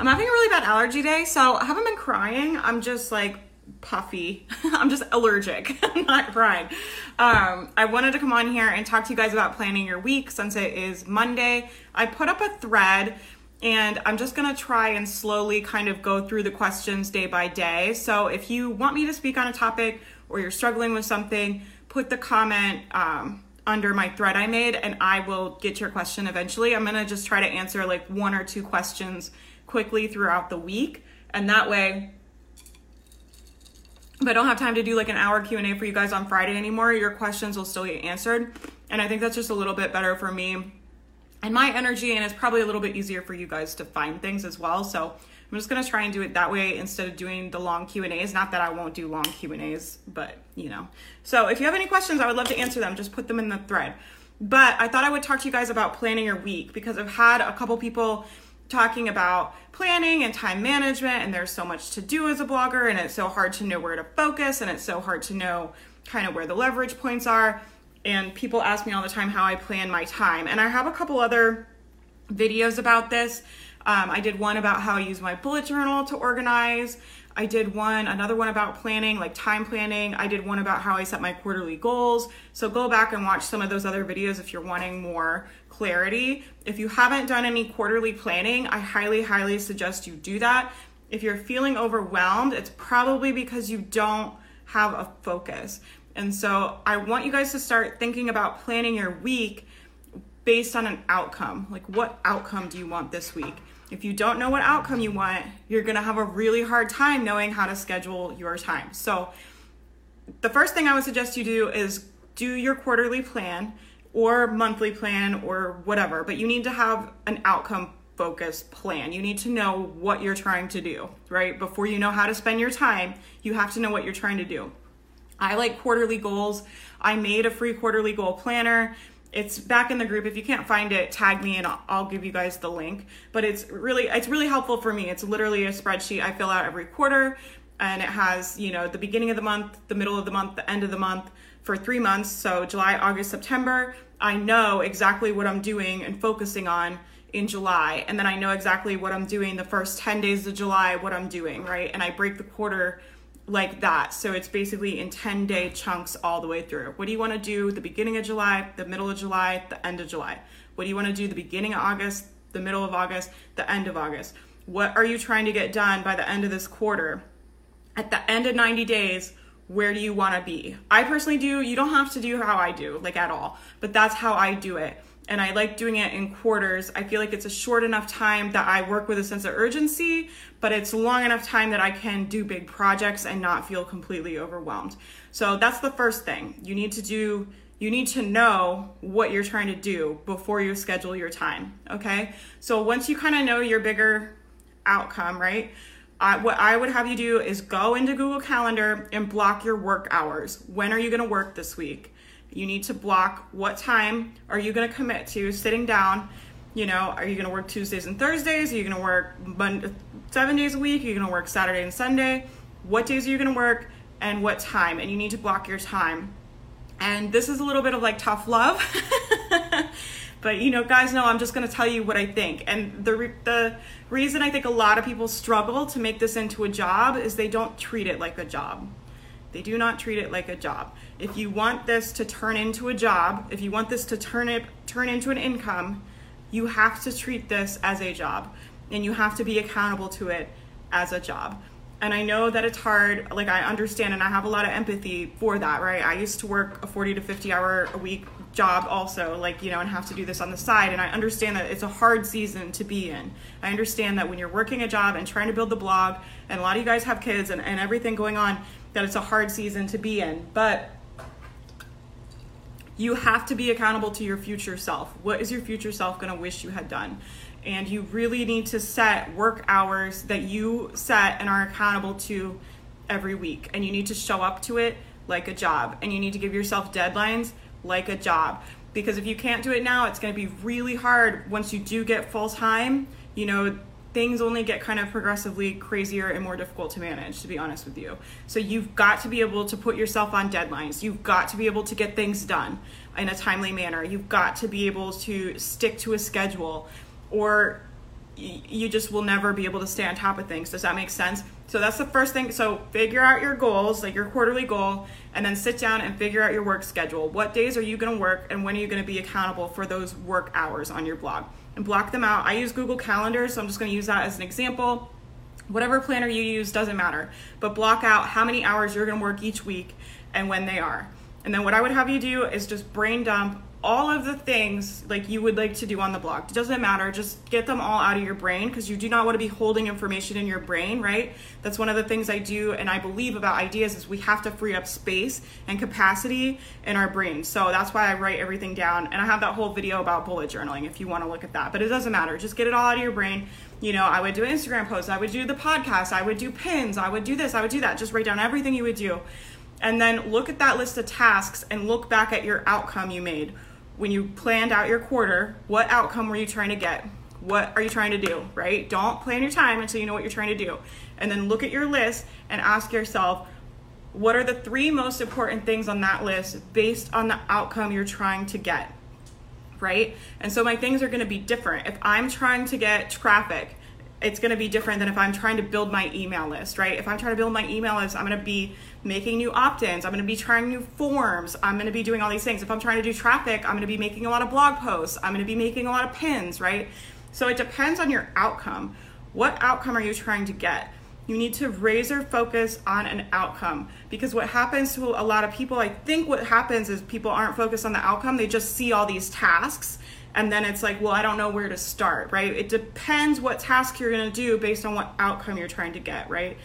I'm having a really bad allergy day, so I haven't been crying. I'm just like puffy. I'm just allergic. Not crying. Um, I wanted to come on here and talk to you guys about planning your week since it is Monday. I put up a thread and I'm just gonna try and slowly kind of go through the questions day by day. So if you want me to speak on a topic or you're struggling with something, put the comment um, under my thread I made and I will get your question eventually. I'm gonna just try to answer like one or two questions quickly throughout the week. And that way, if I don't have time to do like an hour Q&A for you guys on Friday anymore, your questions will still get answered. And I think that's just a little bit better for me and my energy and it's probably a little bit easier for you guys to find things as well. So I'm just gonna try and do it that way instead of doing the long Q and A's. Not that I won't do long Q and A's, but you know. So if you have any questions, I would love to answer them. Just put them in the thread. But I thought I would talk to you guys about planning your week because I've had a couple people talking about planning and time management, and there's so much to do as a blogger, and it's so hard to know where to focus, and it's so hard to know kind of where the leverage points are. And people ask me all the time how I plan my time, and I have a couple other videos about this um, I did one about how I use my bullet journal to organize. I did one, another one about planning, like time planning. I did one about how I set my quarterly goals. So go back and watch some of those other videos if you're wanting more clarity. If you haven't done any quarterly planning, I highly, highly suggest you do that. If you're feeling overwhelmed, it's probably because you don't have a focus. And so I want you guys to start thinking about planning your week based on an outcome. Like, what outcome do you want this week? If you don't know what outcome you want, you're gonna have a really hard time knowing how to schedule your time. So, the first thing I would suggest you do is do your quarterly plan or monthly plan or whatever, but you need to have an outcome focused plan. You need to know what you're trying to do, right? Before you know how to spend your time, you have to know what you're trying to do. I like quarterly goals. I made a free quarterly goal planner it's back in the group. If you can't find it tag me and I'll, I'll, give you guys the link. But it's really it's really helpful for me. It's literally a spreadsheet i fill out every quarter and it has you know the beginning of the month the middle of the month the end of the month for three months. So july august september i know exactly what i'm doing and focusing on in july. And then i know exactly what i'm doing the first 10 days of july what i'm doing right? And i break the quarter like that. So it's basically in 10 day chunks all the way through. What do you want to do the beginning of July, the middle of July, the end of July? What do you want to do the beginning of August, the middle of August, the end of August? What are you trying to get done by the end of this quarter? At the end of 90 days, where do you want to be? I personally do, you don't have to do how I do, like at all, but that's how I do it and I like doing it in quarters. I feel like it's a short enough time that I work with a sense of urgency, but it's long enough time that I can do big projects and not feel completely overwhelmed. So that's the first thing. You need to do you need to know what you're trying to do before you schedule your time, okay? So once you kind of know your bigger outcome, right? What I would have you do is go into Google Calendar and block your work hours. When are you going to work this week? You need to block what time are you going to commit to sitting down. You know, are you going to work Tuesdays and Thursdays? Are you going to work Monday, seven days a week? Are you going to work Saturday and Sunday? What days are you going to work and what time? And you need to block your time. And this is a little bit of like tough love. but you know, guys know I'm just going to tell you what I think. And the re- the reason I think a lot of people struggle to make this into a job is they don't treat it like a job. They do not treat it like a job. If you want this to turn into a job, if you want this to turn it turn into an income, you have to treat this as a job and you have to be accountable to it as a job. And I know that it's hard, like I understand and I have a lot of empathy for that, right? I used to work a 40 to 50 hour a week job also, like, you know, and have to do this on the side. And I understand that it's a hard season to be in. I understand that when you're working a job and trying to build the blog, and a lot of you guys have kids and, and everything going on, that it's a hard season to be in. But you have to be accountable to your future self. What is your future self going to wish you had done? and you really need to set work hours that you set and are accountable to every week. And you need to show up to it like a job. And you need to give yourself deadlines like a job. Because if you can't do it now, it's going to be really hard once you do get full time. You know, things only get kind of progressively crazier and more difficult to manage, to be honest with you. So you've got to be able to put yourself on deadlines. You've got to be able to get things done in a timely manner. You've got to be able to stick to a schedule or you just will never be able to stay on top of things. Does that make sense? So that's the first thing. So figure out your goals, like your quarterly goal, and then sit down and figure out your work schedule. What days are you going to work and when are you going to be accountable for those work hours on your blog? And block them out. I use Google Calendar, so I'm just going to use that as an example. Whatever planner you use doesn't matter, but block out how many hours you're going to work each week and when they are. And then what I would have you do is just brain dump all of the things like you would like to do on the blog. It doesn't matter, just get them all out of your brain because you do not want to be holding information in your brain, right? That's one of the things I do and I believe about ideas is we have to free up space and capacity in our brain. So that's why I write everything down and I have that whole video about bullet journaling if you want to look at that. But it doesn't matter. Just get it all out of your brain. You know, I would do Instagram posts, I would do the podcast, I would do pins, I would do this, I would do that. Just write down everything you would do. And then look at that list of tasks and look back at your outcome you made when you planned out your quarter, what outcome were you trying to get? What are you trying to do, right? Don't plan your time until you know what you're trying to do. And then look at your list and ask yourself, what are the three most important things on that list based on the outcome you're trying to get? Right? And so my things are to be different. If I'm trying to get traffic, it's going to be different than if I'm trying to build my email list, right? If I'm trying to build my email list, I'm going to be making new opt ins, I'm going to be trying new forms, I'm going to be doing all these things. If I'm trying to do traffic, I'm going to be making a lot of blog posts, I'm going to be making a lot of pins, right? So it depends on your outcome. What outcome are you trying to get? You need to razor focus on an outcome because what happens to a lot of people, I think what happens is people aren't focused on the outcome, they just see all these tasks and then it's like well i don't know where to start right it depends what task you're going to do based on what outcome you're trying to get right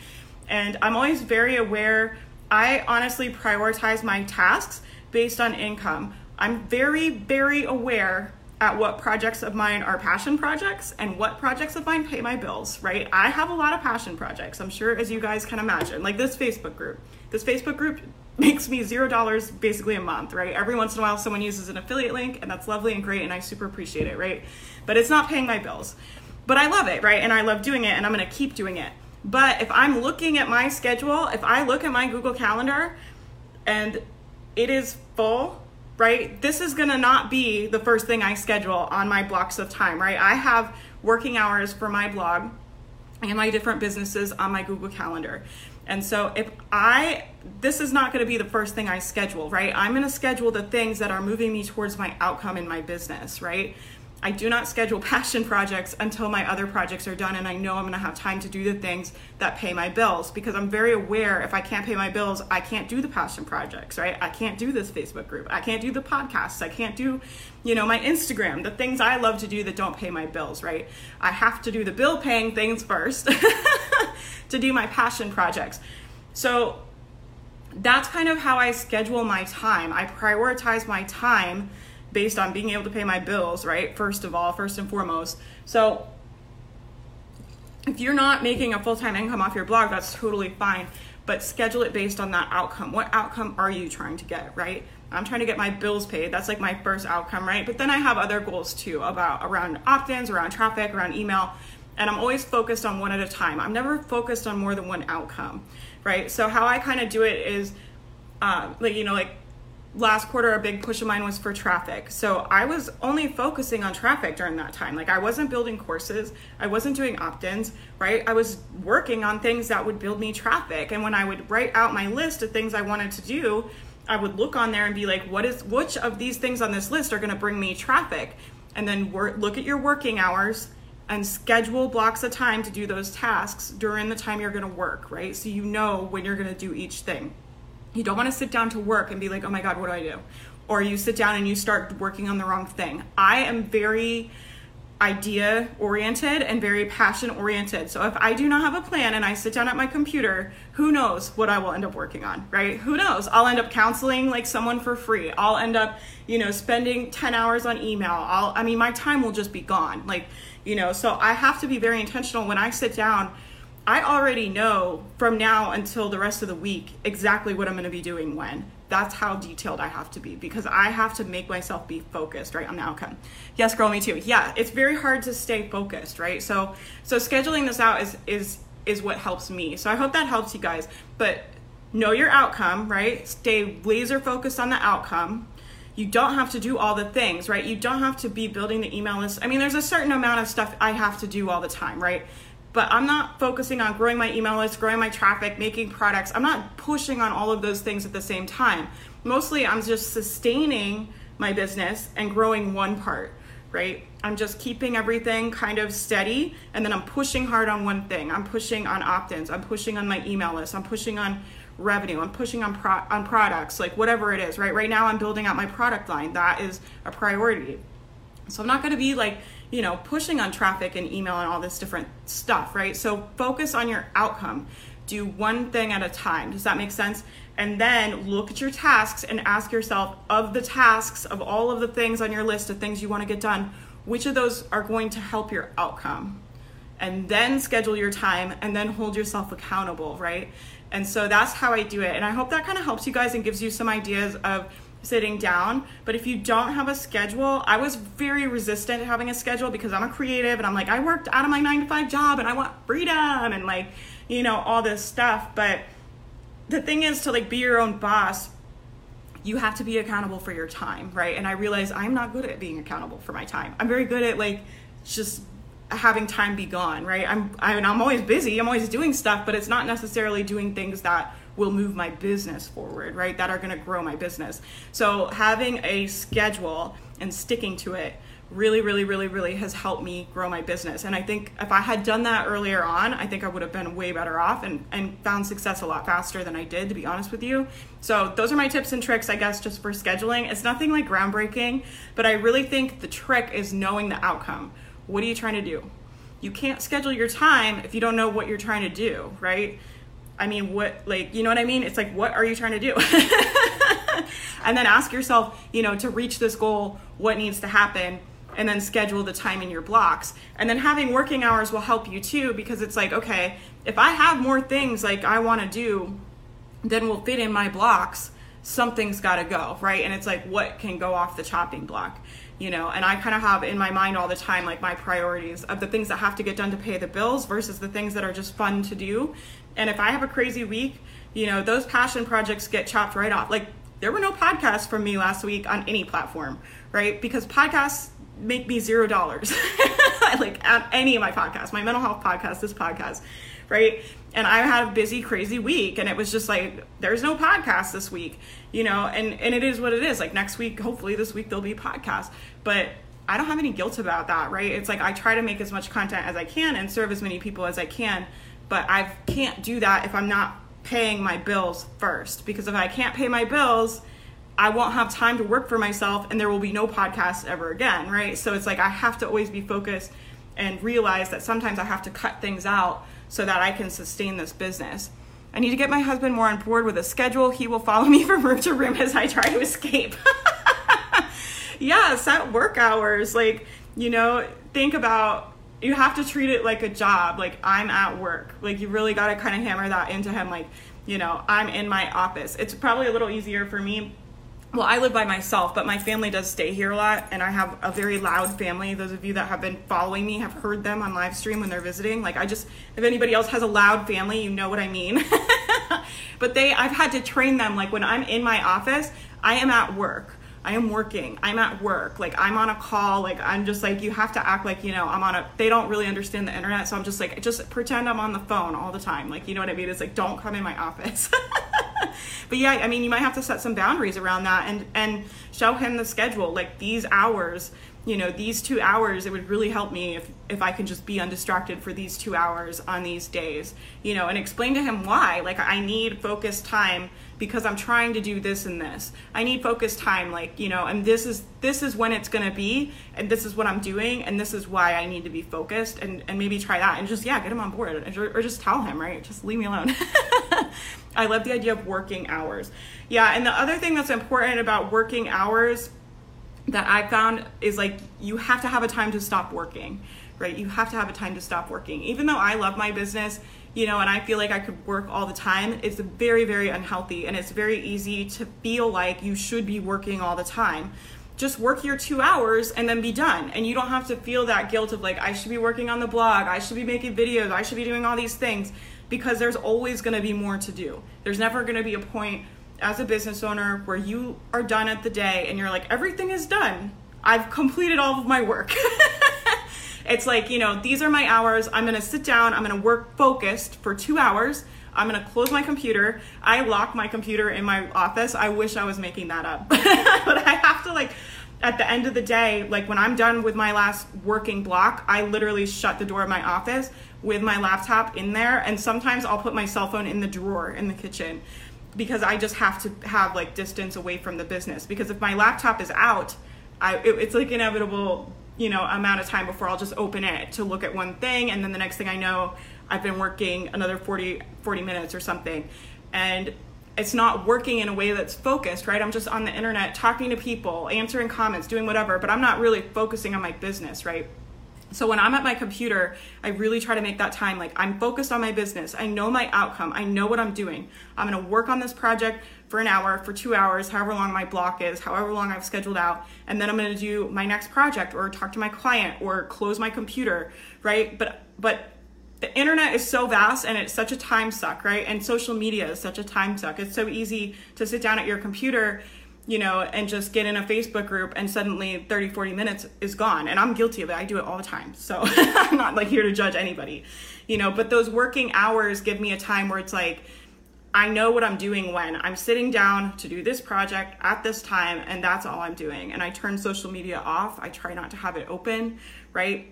and i'm always very aware i honestly prioritize my tasks based on income i'm very very aware at what projects of mine are passion projects and what projects of mine pay my bills, right? I have a lot of passion projects, I'm sure, as you guys can imagine. Like this Facebook group. This Facebook group makes me zero dollars basically a month, right? Every once in a while, someone uses an affiliate link, and that's lovely and great, and I super appreciate it, right? But it's not paying my bills. But I love it, right? And I love doing it, and I'm gonna keep doing it. But if I'm looking at my schedule, if I look at my Google Calendar and it is full, right? This is gonna not be the first thing I schedule on my blocks of time, right? I have working hours for my blog and my different businesses on my Google Calendar. And so if I, this is not going to be the first thing I schedule, right? I'm going to schedule the things that are moving me towards my outcome in my business, right? I do not schedule passion projects until my other projects are done and I know I'm going to have time to do the things that pay my bills because I'm very aware if I can't pay my bills, I can't do the passion projects, right? I can't do this Facebook group. I can't do the podcasts. I can't do, you know, my Instagram, the things I love to do that don't pay my bills, right? I have to do the bill paying things first to do my passion projects. So that's kind of how I schedule my time. I prioritize my time based on being able to pay my bills, right? First of all, first and foremost. So if you're not making a full time income off your blog, that's totally fine. But schedule it based on that outcome. What outcome are you trying to get, right? I'm trying to get my bills paid. That's like my first outcome, right? But then I have other goals too about around opt-ins, around traffic, around email, and I'm always focused on one at a time. I'm never focused on more than one outcome, right? So how I kind of do it is, uh, like you know, like last quarter a big push of mine was for traffic. So i was only focusing on traffic during that time. Like i wasn't building courses. I wasn't doing opt-ins right? I was working on things that would build me traffic. And when i would write out my list of things i wanted to do i would look on there and be like what is which of these things on this list are going to bring me traffic? And then look at your working hours and schedule blocks of time to do those tasks during the time you're going to work right so you know when you're going to do each thing you don't want to sit down to work and be like, oh my God, what do I do? Or you sit down and you start working on the wrong thing. I am very idea oriented and very passion oriented. So if I do not have a plan and I sit down at my computer, who knows what I will end up working on, right? Who knows? I'll end up counseling like someone for free. I'll end up, you know, spending 10 hours on email. I'll I mean my time will just be gone. Like you know so i have to be very intentional when i sit down i already know from now until the rest of the week exactly what i'm going to be doing when that's how detailed i have to be because i have to make myself be focused right? On the outcome. Yes girl me too. Yeah it's very hard to stay focused right? So so scheduling this out is is is what helps me. So i hope that helps you guys. But know your outcome right? Stay laser focused on the outcome. You don't have to do all the things, right? You don't have to be building the email list. I mean, there's a certain amount of stuff I have to do all the time, right? But I'm not focusing on growing my email list, growing my traffic, making products. I'm not pushing on all of those things at the same time. Mostly, I'm just sustaining my business and growing one part, right? I'm just keeping everything kind of steady and then I'm pushing hard on one thing. I'm pushing on opt ins, I'm pushing on my email list, I'm pushing on revenue i'm pushing on pro- on products like whatever it is right right now i'm building out my product line that is a priority so i'm not going to be like you know pushing on traffic and email and all this different stuff right? So focus on your outcome. Do one thing at a time. Does that make sense? And then look at your tasks and ask yourself of the tasks of all of the things on your list of things you want to get done which of those are going to help your outcome? And then schedule your time and then hold yourself accountable right? And so that's how I do it. And I hope that kind of helps you guys and gives you some ideas of sitting down. But if you don't have a schedule, I was very resistant to having a schedule because I'm a creative and I'm like, I worked out of my nine to five job and I want freedom and like, you know, all this stuff. But the thing is to like be your own boss, you have to be accountable for your time, right? And I realize I'm not good at being accountable for my time. I'm very good at like just having time be gone, right? I'm I mean, I'm always busy, I'm always doing stuff, but it's not necessarily doing things that will move my business forward, right? That are going to grow my business. So having a schedule and sticking to it really really really really has helped me grow my business and i think if i had done that earlier on i think i would have been way better off and, and found success a lot faster than i did to be honest with you so those are my tips and tricks i guess just for scheduling it's nothing like groundbreaking but i really think the trick is knowing the outcome what are you trying to do? You can't schedule your time if you don't know what you're trying to do, right? I mean, what, like, you know what I mean? It's like, what are you trying to do? and then ask yourself, you know, to reach this goal, what needs to happen? And then schedule the time in your blocks. And then having working hours will help you too, because it's like, okay, if I have more things like I want to do than will fit in my blocks, something's got to go, right? And it's like, what can go off the chopping block? you know and i kind of have in my mind all the time like my priorities of the things that have to get done to pay the bills versus the things that are just fun to do and if i have a crazy week you know those passion projects get chopped right off. Like there were no podcasts from me last week on any platform right? Because podcasts make me zero dollars. Like at any of my podcasts my mental health podcast this podcast right? And I had a busy, crazy week, and it was just like there's no podcast this week, you know, and and it is what it is. Like next week, hopefully this week there'll be a podcast, but I don't have any guilt about that, right? It's like I try to make as much content as I can and serve as many people as I can, but I can't do that if I'm not paying my bills first, because if I can't pay my bills. I won't have time to work for myself and there will be no podcast ever again, right? So it's like I have to always be focused and realize that sometimes I have to cut things out so that I can sustain this business. I need to get my husband more on board with a schedule. He will follow me from room to room as I try to escape. yeah, set work hours. Like, you know, think about you have to treat it like a job. Like, I'm at work. Like, you really got to kind of hammer that into him. Like, you know, I'm in my office. It's probably a little easier for me well, I live by myself, but my family does stay here a lot, and I have a very loud family. Those of you that have been following me have heard them on live stream when they're visiting. Like, I just, if anybody else has a loud family, you know what I mean. but they, I've had to train them. Like, when I'm in my office, I am at work. I am working. I'm at work. Like I'm on a call. Like I'm just like you have to act like you know I'm on a. They don't really understand the internet, so I'm just like just pretend I'm on the phone all the time. Like you know what I mean? It's like don't come in my office. but yeah, I mean you might have to set some boundaries around that and and show him the schedule. Like these hours, you know, these two hours. It would really help me if if I can just be undistracted for these two hours on these days. You know, and explain to him why. Like I need focused time because I'm trying to do this and this. I need focused time, like, you know, and this is this is when it's gonna be, and this is what I'm doing, and this is why I need to be focused and, and maybe try that and just yeah, get him on board or, or just tell him, right? Just leave me alone. I love the idea of working hours. Yeah, and the other thing that's important about working hours that I found is like you have to have a time to stop working right? You have to have a time to stop working. Even though I love my business, you know, and I feel like I could work all the time, it's very, very unhealthy. And it's very easy to feel like you should be working all the time. Just work your two hours and then be done. And you don't have to feel that guilt of like, I should be working on the blog, I should be making videos, I should be doing all these things, because there's always gonna be more to do. There's never gonna be a point as a business owner where you are done at the day and you're like, everything is done. I've completed all of my work. It's like, you know, these are my hours. I'm going to sit down, I'm going to work focused for two hours. I'm to close my computer. I lock my computer in my office. I wish I was making that up. but I have to, like, at the end of the day, like when I'm done with my last working block, I literally shut the door of my office with my laptop in there. And sometimes I'll put my cell phone in the drawer in the kitchen because I just have to have like distance away from the business. Because if my laptop is out, I, it, it's like inevitable you know amount of time before I'll just open it to look at one thing and then the next thing I know I've been working another 40 40 minutes or something and it's not working in a way that's focused right I'm just on the internet talking to people answering comments doing whatever but I'm not really focusing on my business right so when I'm at my computer, I really try to make that time like I'm focused on my business. I know my outcome. I know what I'm doing. I'm going to work on this project for an hour, for 2 hours, however long my block is, however long I've scheduled out, and then I'm to do my next project or talk to my client or close my computer, right? But but the internet is so vast and it's such a time suck, right? And social media is such a time suck. It's so easy to sit down at your computer you know, and just get in a Facebook group and suddenly 30, 40 minutes is gone. And I'm guilty of it. I do it all the time. So I'm not like here to judge anybody, you know, but those working hours give me a time where it's like, I know what I'm doing when I'm sitting down to do this project at this time, and that's all I'm doing. And I turn social media off. I try not to have it open, right?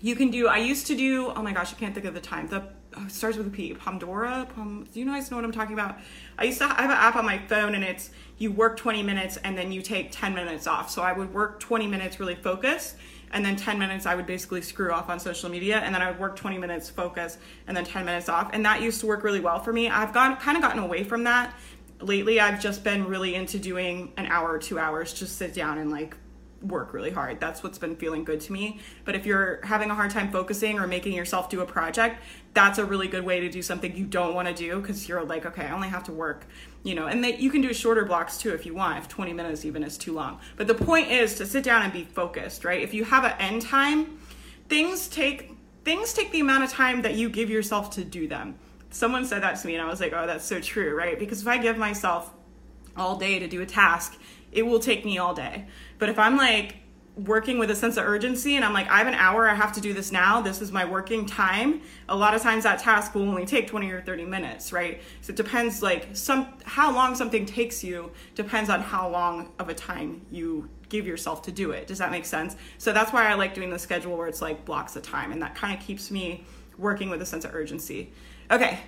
You can do, I used to do, oh my gosh, I can't think of the time. The oh, starts with a P, Pomodoro. Pom, do you guys know what I'm talking about? I used to I have an app on my phone, and it's you work 20 minutes and then you take 10 minutes off. So I would work 20 minutes really focused and then 10 minutes I would basically screw off on social media and then I would work 20 minutes focus and then 10 minutes off and that used to work really well for me. I've gone kind of gotten away from that. Lately I've just been really into doing an hour or 2 hours just sit down and like work really hard. That's what's been feeling good to me. But if you're having a hard time focusing or making yourself do a project, that's a really good way to do something you don't want to do because you're like, okay, I only have to work, you know, and that you can do shorter blocks too if you want, if 20 minutes even is too long. But the point is to sit down and be focused, right? If you have an end time, things take things take the amount of time that you give yourself to do them. Someone said that to me and I was like, "Oh, that's so true," right? Because if I give myself all day to do a task, it will take me all day. But if I'm like working with a sense of urgency and I'm like, I have an hour, I have to do this now, this is my working time, a lot of times that task will only take 20 or 30 minutes, right? So it depends like some how long something takes you depends on how long of a time you give yourself to do it. Does that make sense? So that's why I like doing the schedule where it's like blocks of time and that kind of keeps me working with a sense of urgency. Okay.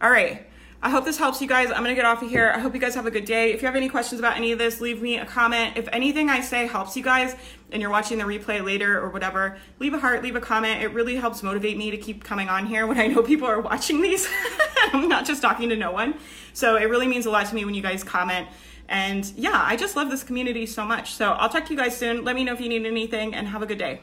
All right. I hope this helps you guys. I'm gonna get off of here. I hope you guys have a good day. If you have any questions about any of this, leave me a comment. If anything I say helps you guys and you're watching the replay later or whatever, leave a heart, leave a comment. It really helps motivate me to keep coming on here when I know people are watching these. I'm not just talking to no one. So it really means a lot to me when you guys comment. And yeah, I just love this community so much. So I'll talk to you guys soon. Let me know if you need anything and have a good day.